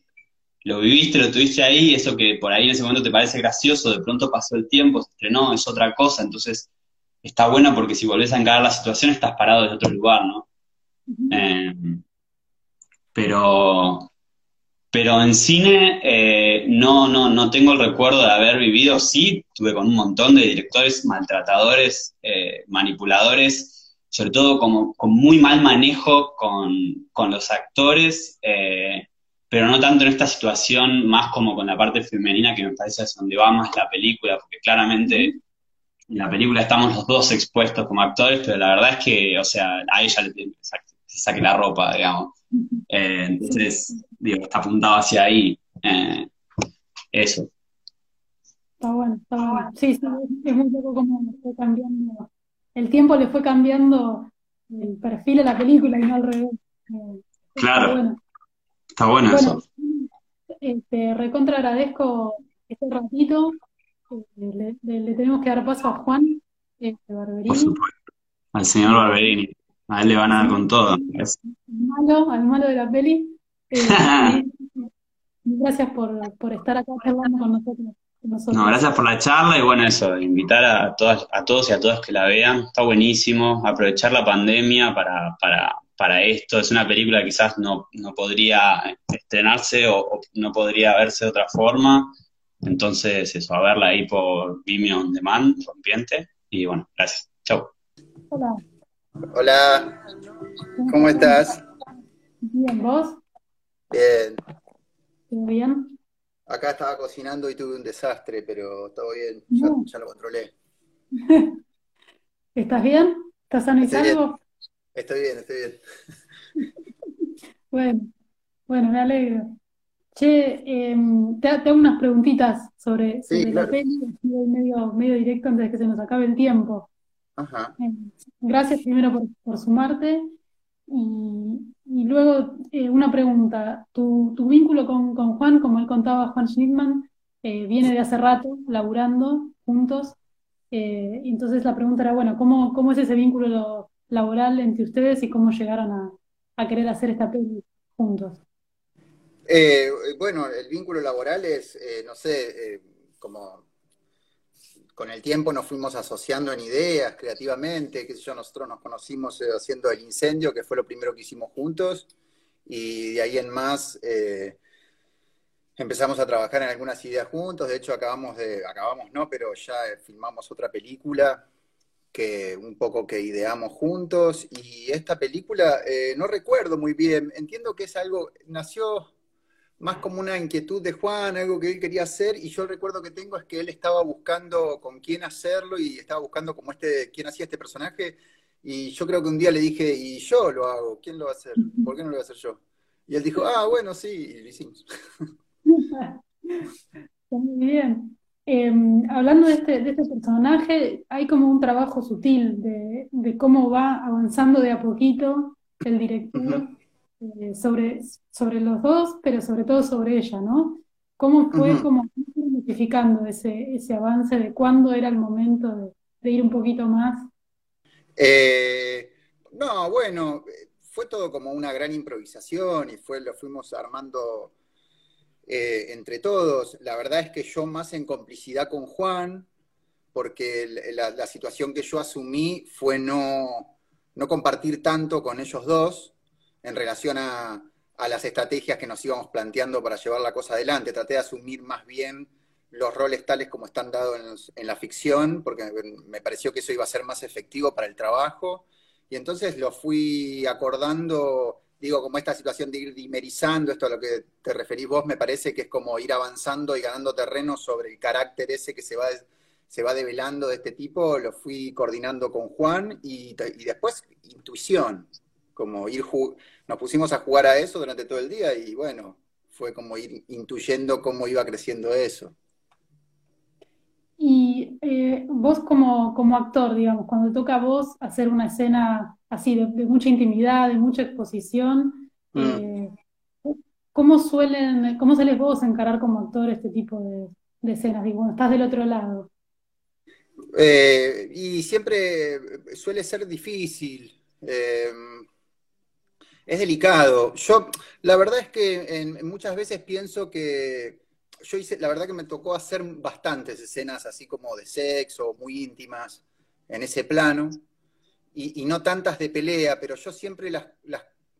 S4: lo viviste, lo tuviste ahí, eso que por ahí en ese momento te parece gracioso, de pronto pasó el tiempo, se estrenó, es otra cosa, entonces está bueno porque si volvés a encarar la situación estás parado desde otro lugar, ¿no? Eh, pero pero en cine eh, no, no, no tengo el recuerdo de haber vivido, sí, tuve con un montón de directores maltratadores, eh, manipuladores, sobre todo como, con muy mal manejo con, los actores, eh, pero no tanto en esta situación, más como con la parte femenina, que me parece es donde va más la película, porque claramente en la película estamos los dos expuestos como actores, pero la verdad es que, o sea, a ella le se saque la ropa, digamos. entonces, digo, está apuntado hacia ahí. Eh, eso.
S1: Está bueno, está bueno. Sí, sí, es muy poco como fue cambiando. El tiempo le fue cambiando el perfil de la película y no al revés.
S4: Eh, claro. Está bueno, eso.
S1: Este, recontra agradezco este ratito. Eh, le, tenemos que dar paso a Juan este, Barberini.
S4: al señor Barberini. A él le van a dar con todo.
S1: Al malo, al malo de la peli. Eh, gracias por, por estar acá charlando con nosotros.
S4: No, gracias por la charla y bueno, eso, invitar a todas, a todos y a todas que la vean. Está buenísimo. Aprovechar la pandemia para, para, para esto. Es una película que quizás no, no podría estrenarse o, no podría verse de otra forma. Entonces, eso, a verla ahí por Vimeo On Demand, rompiente. Y bueno, gracias. Chau.
S1: Hola.
S5: Hola. ¿Cómo estás?
S1: Bien, ¿vos?
S5: Bien.
S1: ¿Todo bien?
S5: Acá estaba cocinando y tuve un desastre, pero todo bien, ya, ya lo controlé.
S1: ¿Estás bien? ¿Estás sano y salvo?
S5: Estoy bien, estoy bien.
S1: Bueno, bueno, me alegro. Che, em, te, hago unas preguntitas sobre, la peli, medio, medio directo antes de que se nos acabe el tiempo.
S5: Ajá.
S1: Gracias primero por, sumarte. Y, luego eh, una pregunta. Tu, vínculo con, Juan, como él contaba, Juan Schnittman, eh, viene de hace rato, laburando juntos. Eh, entonces la pregunta era, bueno, ¿cómo, cómo es ese vínculo laboral entre ustedes y cómo llegaron a, querer hacer esta peli juntos?
S5: Bueno, el vínculo laboral es, no sé, como con el tiempo nos fuimos asociando en ideas creativamente, qué sé yo, nosotros nos conocimos haciendo el incendio, que fue lo primero que hicimos juntos, y de ahí en más empezamos a trabajar en algunas ideas juntos, de hecho acabamos de, acabamos no, pero ya filmamos otra película que un poco que ideamos juntos. Y esta película, eh, no recuerdo muy bien, entiendo que es algo, nació más como una inquietud de Juan, algo que él quería hacer, y yo el recuerdo que tengo es que él estaba buscando con quién hacerlo y estaba buscando como este, quién hacía este personaje, y yo creo que un día le dije, y yo lo hago, ¿quién lo va a hacer? ¿Por qué no lo voy a hacer yo? Y él dijo, ah, bueno, sí, y lo hicimos.
S1: Muy bien. Em, hablando de este, de este personaje, hay como un trabajo sutil de, cómo va avanzando de a poquito el director eh, sobre, sobre los dos, pero sobre todo sobre ella, ¿no? ¿Cómo fue como identificando ese, ese avance de cuándo era el momento de, ir un poquito más?
S5: Eh, no, bueno, fue todo como una gran improvisación y fue, lo fuimos armando eh, entre todos. La verdad es que yo más en complicidad con Juan, porque la, situación que yo asumí fue no, no, compartir tanto con ellos dos en relación a, las estrategias que nos íbamos planteando para llevar la cosa adelante. Traté de asumir más bien los roles tales como están dados en, en, la ficción, porque me pareció que eso iba a ser más efectivo para el trabajo. Y entonces lo fui acordando digo, como esta situación de ir dimerizando, esto a lo que te referís vos, me parece que es como ir avanzando y ganando terreno sobre el carácter ese que se va, se va develando de este tipo, lo fui coordinando con Juan y, después intuición, como ir, nos pusimos a jugar a eso durante todo el día y bueno, fue como ir intuyendo cómo iba creciendo eso.
S1: Y eh, vos como, como actor, digamos, cuando toca a vos hacer una escena así de, mucha intimidad, de mucha exposición, mm. eh, ¿cómo suelen, cómo les vos encarar como actor este tipo de, escenas? Digo, estás del otro lado.
S5: Eh, y siempre suele ser difícil. Es delicado. Yo, la verdad es que muchas veces pienso que yo hice, la verdad que me tocó hacer bastantes escenas así como de sexo, muy íntimas, en ese plano, y, no tantas de pelea, pero yo siempre las,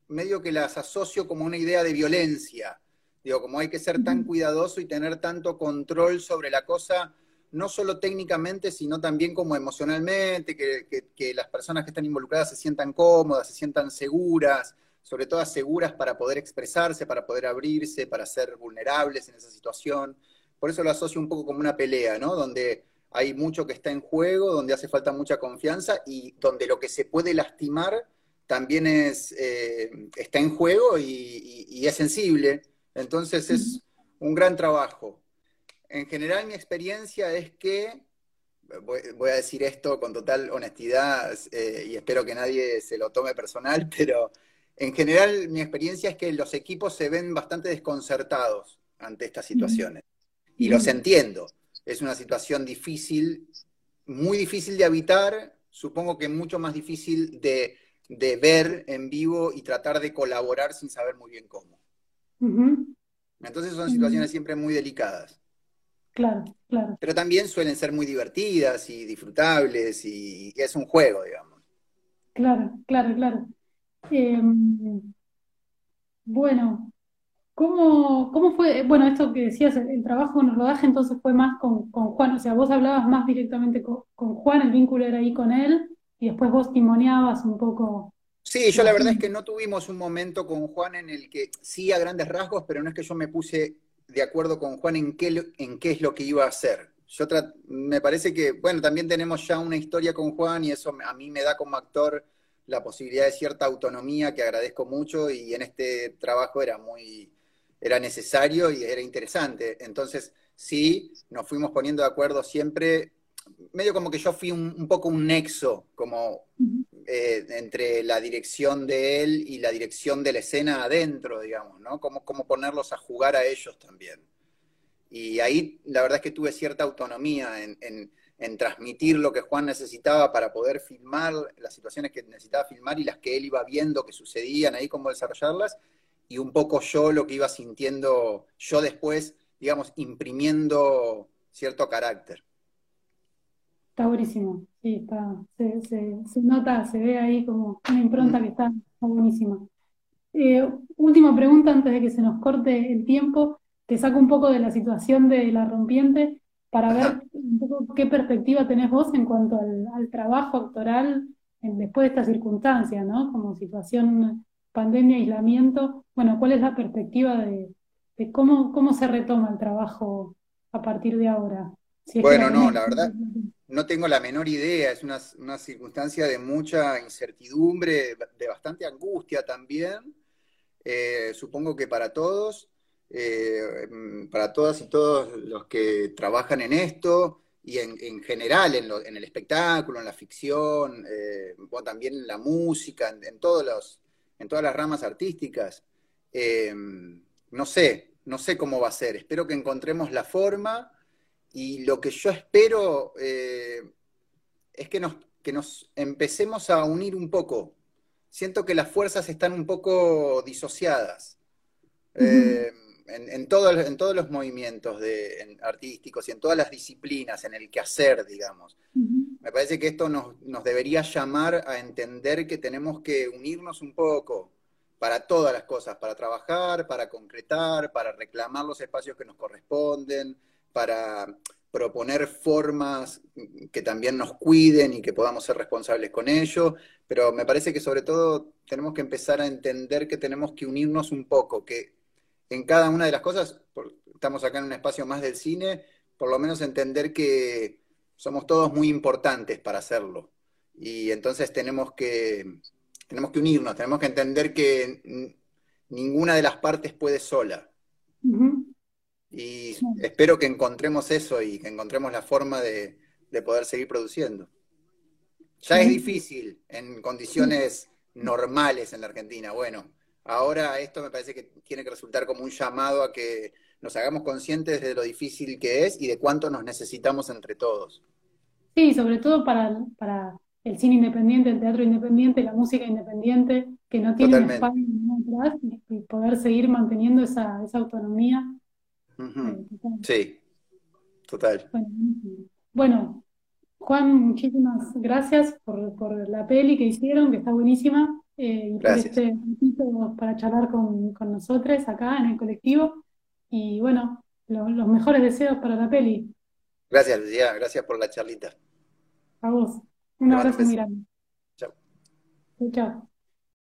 S5: medio que las asocio como una idea de violencia. Digo, como hay que ser tan cuidadoso y tener tanto control sobre la cosa, no solo técnicamente, sino también como emocionalmente, que las personas que están involucradas se sientan cómodas, se sientan seguras, sobre todo seguras para poder expresarse, para poder abrirse, para ser vulnerables en esa situación. Por eso lo asocio un poco como una pelea, ¿no? Donde hay mucho que está en juego, donde hace falta mucha confianza y donde lo que se puede lastimar también es, eh, está en juego y, es sensible. Entonces es un gran trabajo. En general mi experiencia es que, voy, a decir esto con total honestidad eh, y espero que nadie se lo tome personal, pero en general, mi experiencia es que los equipos se ven bastante desconcertados ante estas situaciones. Y los entiendo. Es una situación difícil, muy difícil de habitar, supongo que mucho más difícil de, ver en vivo y tratar de colaborar sin saber muy bien cómo. Entonces son situaciones siempre muy delicadas.
S1: Claro, claro.
S5: Pero también suelen ser muy divertidas y disfrutables y, es un juego, digamos.
S1: Claro, claro, claro. Em, bueno, ¿cómo, ¿cómo fue, bueno, esto que decías, el, trabajo en el rodaje entonces fue más con, Juan, o sea, vos hablabas más directamente con, Juan, el vínculo era ahí con él, y después vos timoneabas un poco.
S5: Sí, yo la verdad es que no tuvimos un momento con Juan en el que sí a grandes rasgos, pero no es que yo me puse de acuerdo con Juan en qué, en qué es lo que iba a hacer. Yo me parece que, bueno, también tenemos ya una historia con Juan y eso a mí me da como actor la posibilidad de cierta autonomía que agradezco mucho y en este trabajo era muy, era necesario y era interesante. Entonces, sí, nos fuimos poniendo de acuerdo siempre, medio como que yo fui un, poco un nexo, como eh, entre la dirección de él y la dirección de la escena adentro, digamos, ¿no? Como, como ponerlos a jugar a ellos también. Y ahí la verdad es que tuve cierta autonomía en, en, transmitir lo que Juan necesitaba para poder filmar las situaciones que necesitaba filmar y las que él iba viendo que sucedían ahí, cómo desarrollarlas, y un poco yo lo que iba sintiendo yo después, digamos, imprimiendo cierto carácter.
S1: Está buenísimo, sí, está, se, nota, se ve ahí como una impronta que está, buenísima. Eh, última pregunta antes de que se nos corte el tiempo. Te saco un poco de la situación de la rompiente para ver un poco qué perspectiva tenés vos en cuanto al, trabajo actoral después de esta circunstancia, ¿no? Como situación pandemia, aislamiento. Bueno, ¿cuál es la perspectiva de, cómo, cómo se retoma el trabajo a partir de ahora?
S5: bueno, no, la verdad, no tengo la menor idea, es una, circunstancia de mucha incertidumbre, de bastante angustia también, eh, supongo que para todos, eh, para todas y todos los que trabajan en esto y en, general en, el espectáculo, en la ficción, eh, también en la música, en, todos los, en todas las ramas artísticas. no sé, no sé cómo va a ser, espero que encontremos la forma y lo que yo espero eh, es que nos, que nos empecemos a unir un poco. Siento que las fuerzas están un poco disociadas eh, en, todo, en, todos los movimientos de, artísticos y en todas las disciplinas, en el quehacer, digamos. Me parece que esto nos, nos debería llamar a entender que tenemos que unirnos un poco para todas las cosas, para trabajar, para concretar, para reclamar los espacios que nos corresponden, para proponer formas que también nos cuiden y que podamos ser responsables con ello, pero me parece que sobre todo tenemos que empezar a entender que tenemos que unirnos un poco, que en cada una de las cosas, estamos acá en un espacio más del cine, por lo menos entender que somos todos muy importantes para hacerlo. Y entonces tenemos que, tenemos que unirnos, tenemos que entender que ninguna de las partes puede sola. Y espero que encontremos eso y que encontremos la forma de, poder seguir produciendo. Ya es difícil en condiciones normales en la Argentina. Bueno, ahora esto me parece que tiene que resultar como un llamado a que nos hagamos conscientes de lo difícil que es y de cuánto nos necesitamos entre todos.
S1: Sí, sobre todo para, para el cine independiente, el teatro independiente, la música independiente, que no tiene espacio atrás y poder seguir manteniendo esa, esa autonomía.
S5: Sí, total.
S1: Bueno, Juan, muchísimas gracias por, la peli que hicieron, que está buenísima, eh, y por este para charlar con, nosotros acá en el colectivo. Y bueno, los mejores deseos para la peli.
S5: Gracias, Lucía, gracias por la charlita.
S1: A vos. Un abrazo muy grande. Chao. Chao.